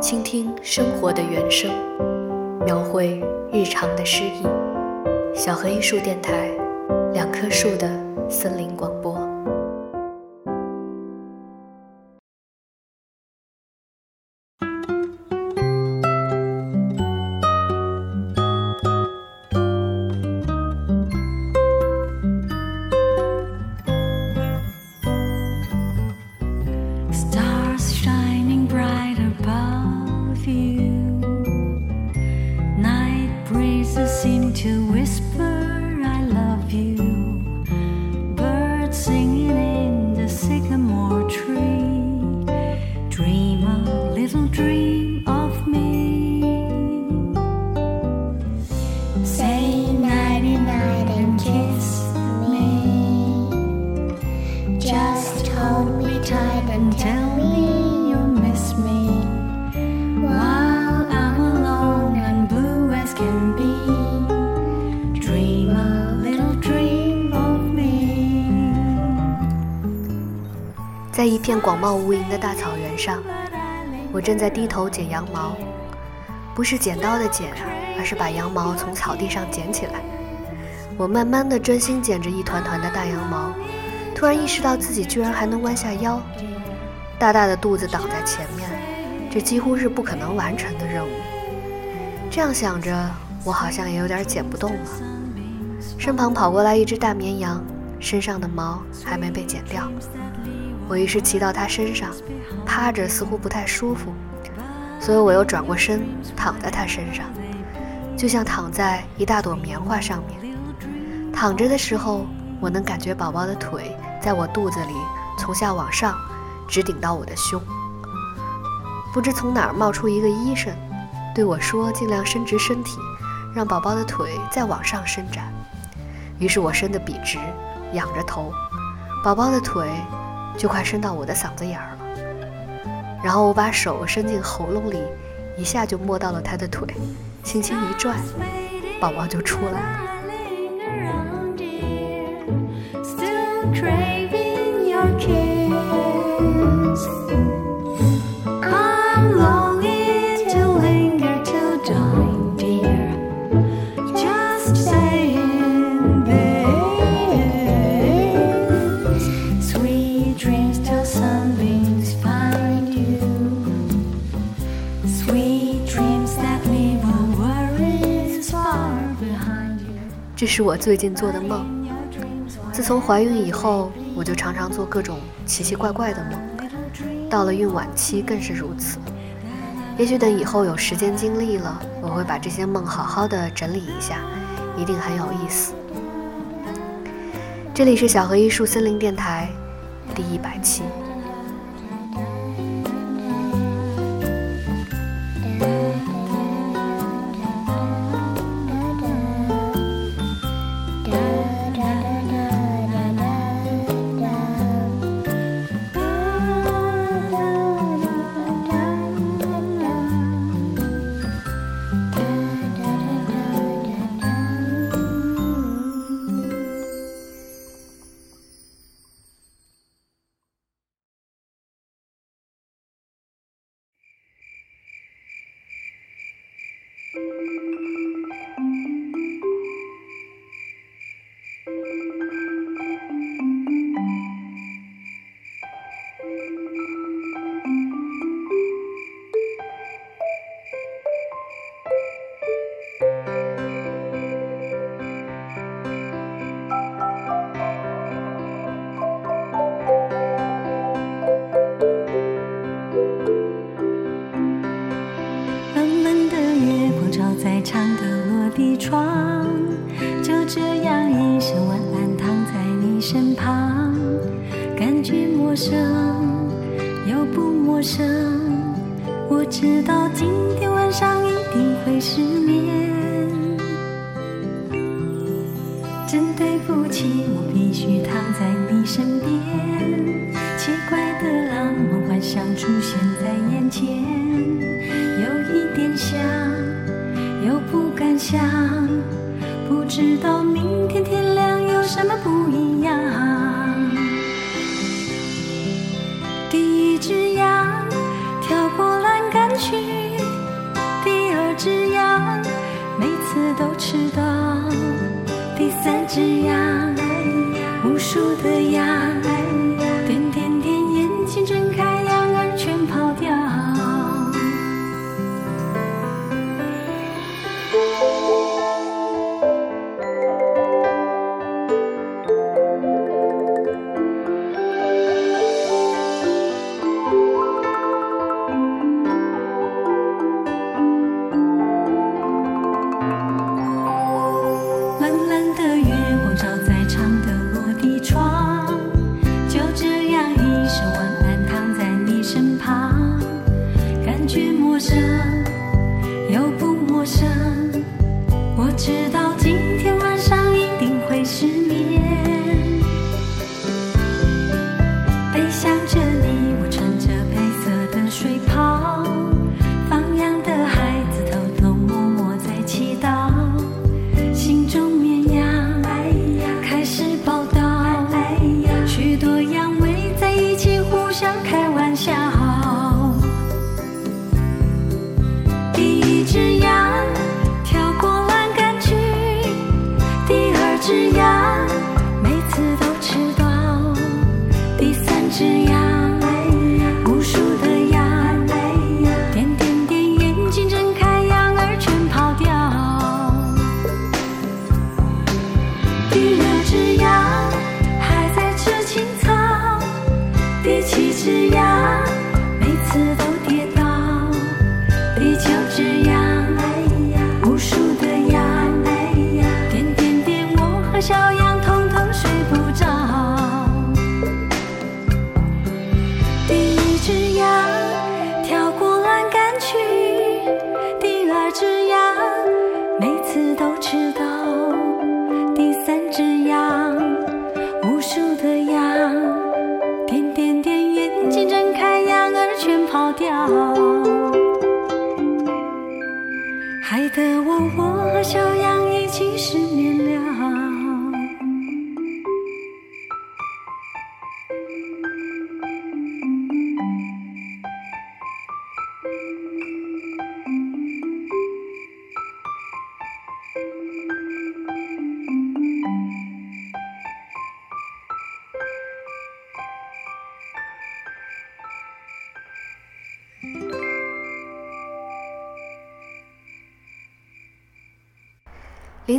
倾听生活的原声，描绘日常的诗意。小河艺术电台，两棵树的森林广播。在一片广袤无垠的大草原上，我正在低头剪羊毛，不是剪刀的剪啊，而是把羊毛从草地上捡起来。我慢慢的专心剪着一团团的大羊毛，突然意识到自己居然还能弯下腰，大大的肚子挡在前面，这几乎是不可能完成的任务。这样想着，我好像也有点剪不动了。身旁跑过来一只大绵羊，身上的毛还没被剪掉。我于是骑到他身上，趴着似乎不太舒服，所以我又转过身躺在他身上，就像躺在一大朵棉花上面。躺着的时候，我能感觉宝宝的腿在我肚子里从下往上，直顶到我的胸。不知从哪儿冒出一个医生，对我说：“尽量伸直身体，让宝宝的腿再往上伸展。”于是我伸得笔直，仰着头，宝宝的腿。就快伸到我的嗓子眼儿了，然后我把手伸进喉咙里，一下就摸到了他的腿，轻轻一拽，宝宝就出来了。是我最近做的梦。自从怀孕以后，我就常常做各种奇奇怪怪的梦。到了孕晚期更是如此。也许等以后有时间精力了，我会把这些梦好好的整理一下，一定很有意思。这里是小河艺术森林电台，第一百期。感觉陌生，又不陌生。我知道今天晚上一定会失眠，真对不起，我必须躺在你身边。奇怪的浪漫幻想出现在眼前，有一点想，又不敢想，不知道明天天亮有什么不一样。树的芽。跑掉。害得我我和小羊一起失眠。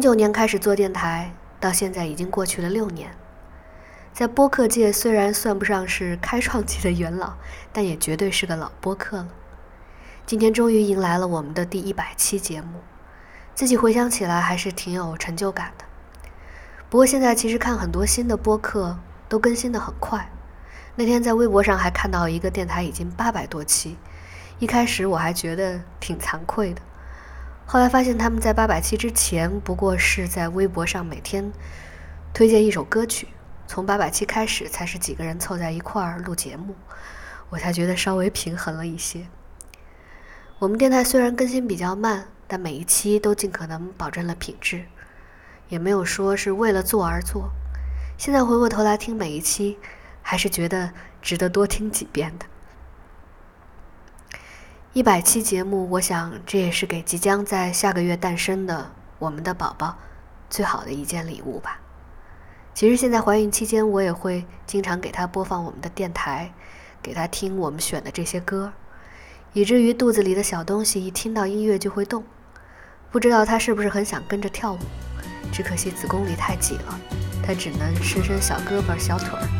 零九年开始做电台，到现在已经过去了六年。在播客界，虽然算不上是开创期的元老，但也绝对是个老播客了。今天终于迎来了我们的第一百期节目，自己回想起来还是挺有成就感的。不过现在其实看很多新的播客都更新的很快。那天在微博上还看到一个电台已经八百多期，一开始我还觉得挺惭愧的。后来发现他们在八百期之前，不过是在微博上每天推荐一首歌曲，从八百期开始才是几个人凑在一块儿录节目，我才觉得稍微平衡了一些。我们电台虽然更新比较慢，但每一期都尽可能保证了品质，也没有说是为了做而做。现在回过头来听每一期，还是觉得值得多听几遍的。一百期节目，我想这也是给即将在下个月诞生的我们的宝宝最好的一件礼物吧。其实现在怀孕期间，我也会经常给他播放我们的电台，给他听我们选的这些歌，以至于肚子里的小东西一听到音乐就会动。不知道他是不是很想跟着跳舞，只可惜子宫里太挤了，他只能伸伸小胳膊小腿儿。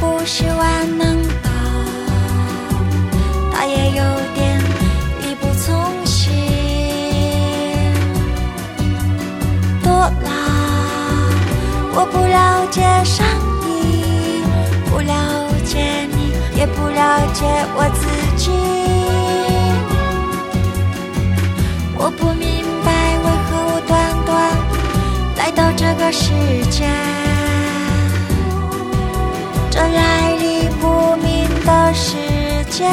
不是万能的他也有点力不从心。多啦我不了解上帝不了解你也不了解我自己。我不明白为何我短短来到这个世界。这来历不明的世界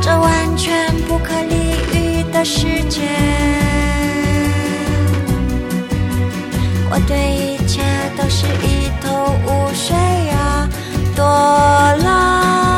这完全不可理喻的世界我对一切都是一头雾水啊多啦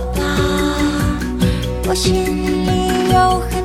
了，我心里有恨。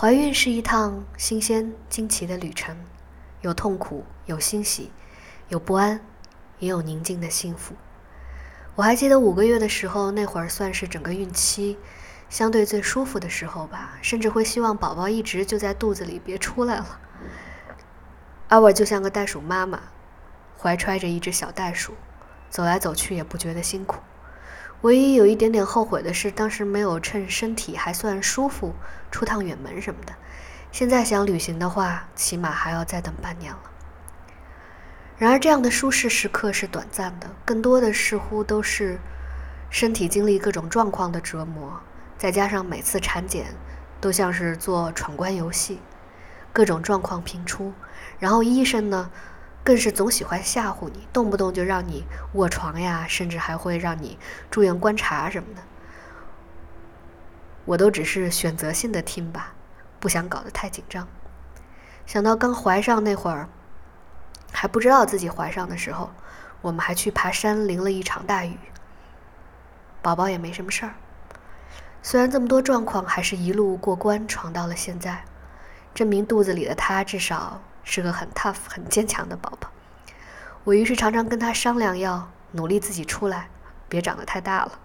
怀孕是一趟新鲜惊奇的旅程，有痛苦，有欣喜，有不安，也有宁静的幸福。我还记得五个月的时候，那会儿算是整个孕期相对最舒服的时候吧，甚至会希望宝宝一直就在肚子里别出来了。阿伟就像个袋鼠妈妈，怀揣着一只小袋鼠，走来走去也不觉得辛苦。唯一有一点点后悔的是，当时没有趁身体还算舒服出趟远门什么的。现在想旅行的话，起码还要再等半年了。然而，这样的舒适时刻是短暂的，更多的似乎都是身体经历各种状况的折磨，再加上每次产检都像是做闯关游戏，各种状况频出，然后医生呢？更是总喜欢吓唬你，动不动就让你卧床呀，甚至还会让你住院观察什么的。我都只是选择性的听吧，不想搞得太紧张。想到刚怀上那会儿，还不知道自己怀上的时候，我们还去爬山，淋了一场大雨，宝宝也没什么事儿。虽然这么多状况，还是一路过关，闯到了现在，证明肚子里的他至少。是个很 tough、很坚强的宝宝，我于是常常跟他商量，要努力自己出来，别长得太大了。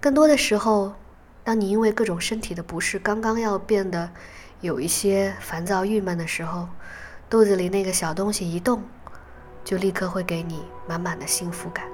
更多的时候，当你因为各种身体的不适，刚刚要变得有一些烦躁、郁闷的时候，肚子里那个小东西一动，就立刻会给你满满的幸福感。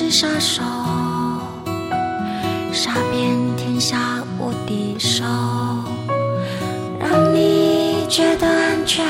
是杀手，杀遍天下无敌手，让你觉得安全。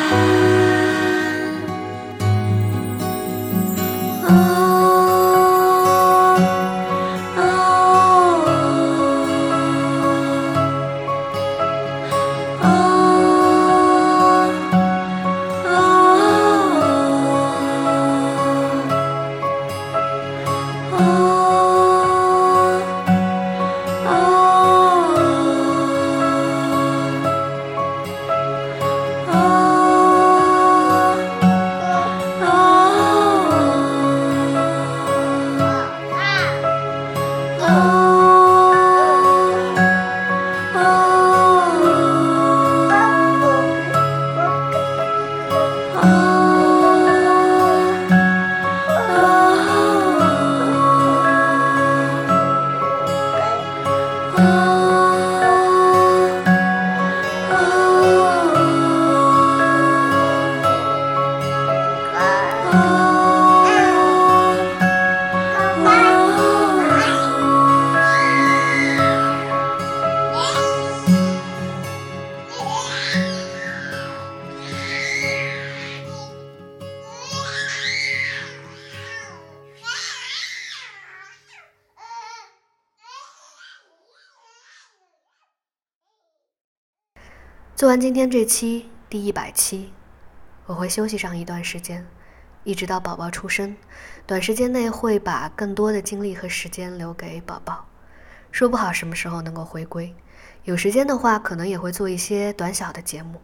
完今天这期第一百期，我会休息上一段时间，一直到宝宝出生。短时间内会把更多的精力和时间留给宝宝，说不好什么时候能够回归。有时间的话，可能也会做一些短小的节目，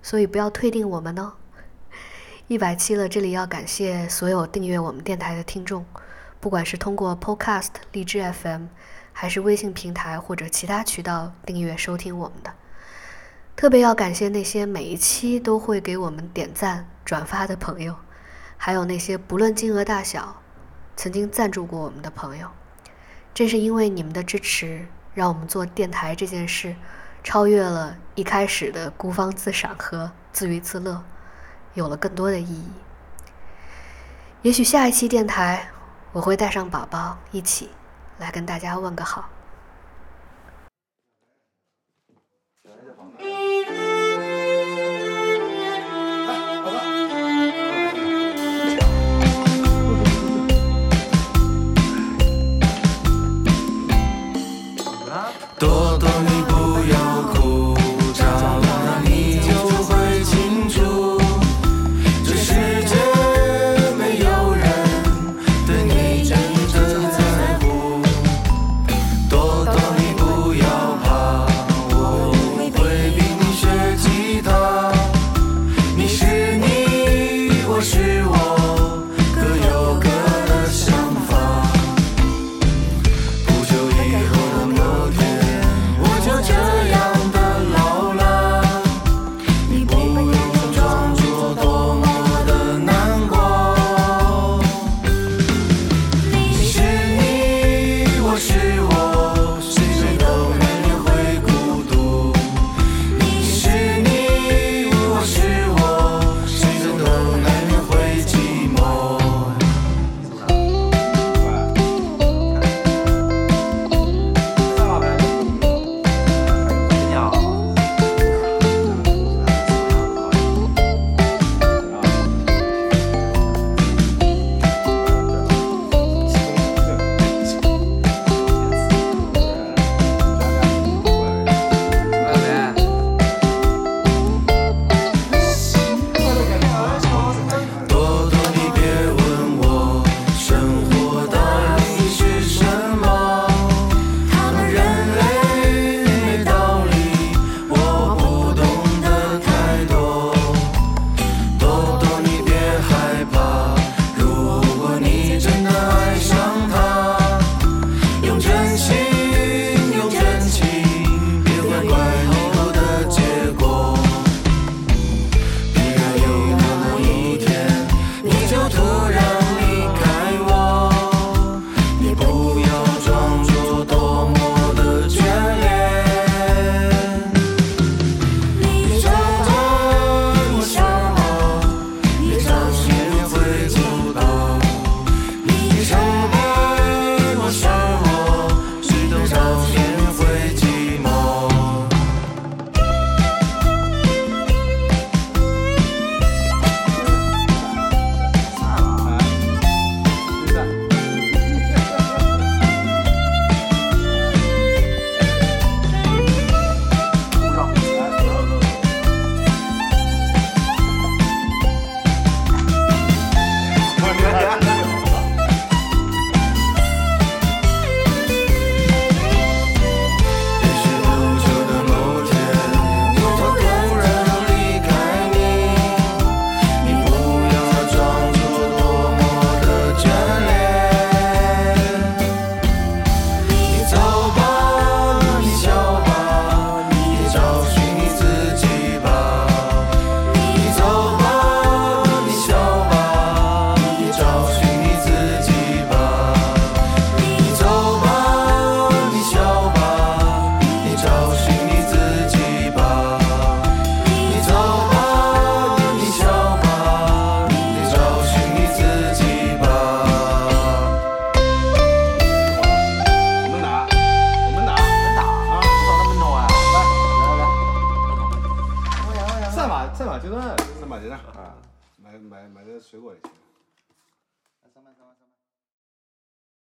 所以不要退订我们哦。一百期了，这里要感谢所有订阅我们电台的听众，不管是通过 Podcast、荔枝 FM，还是微信平台或者其他渠道订阅收听我们的。特别要感谢那些每一期都会给我们点赞、转发的朋友，还有那些不论金额大小，曾经赞助过我们的朋友。正是因为你们的支持，让我们做电台这件事，超越了一开始的孤芳自赏和自娱自乐，有了更多的意义。也许下一期电台，我会带上宝宝一起来跟大家问个好。多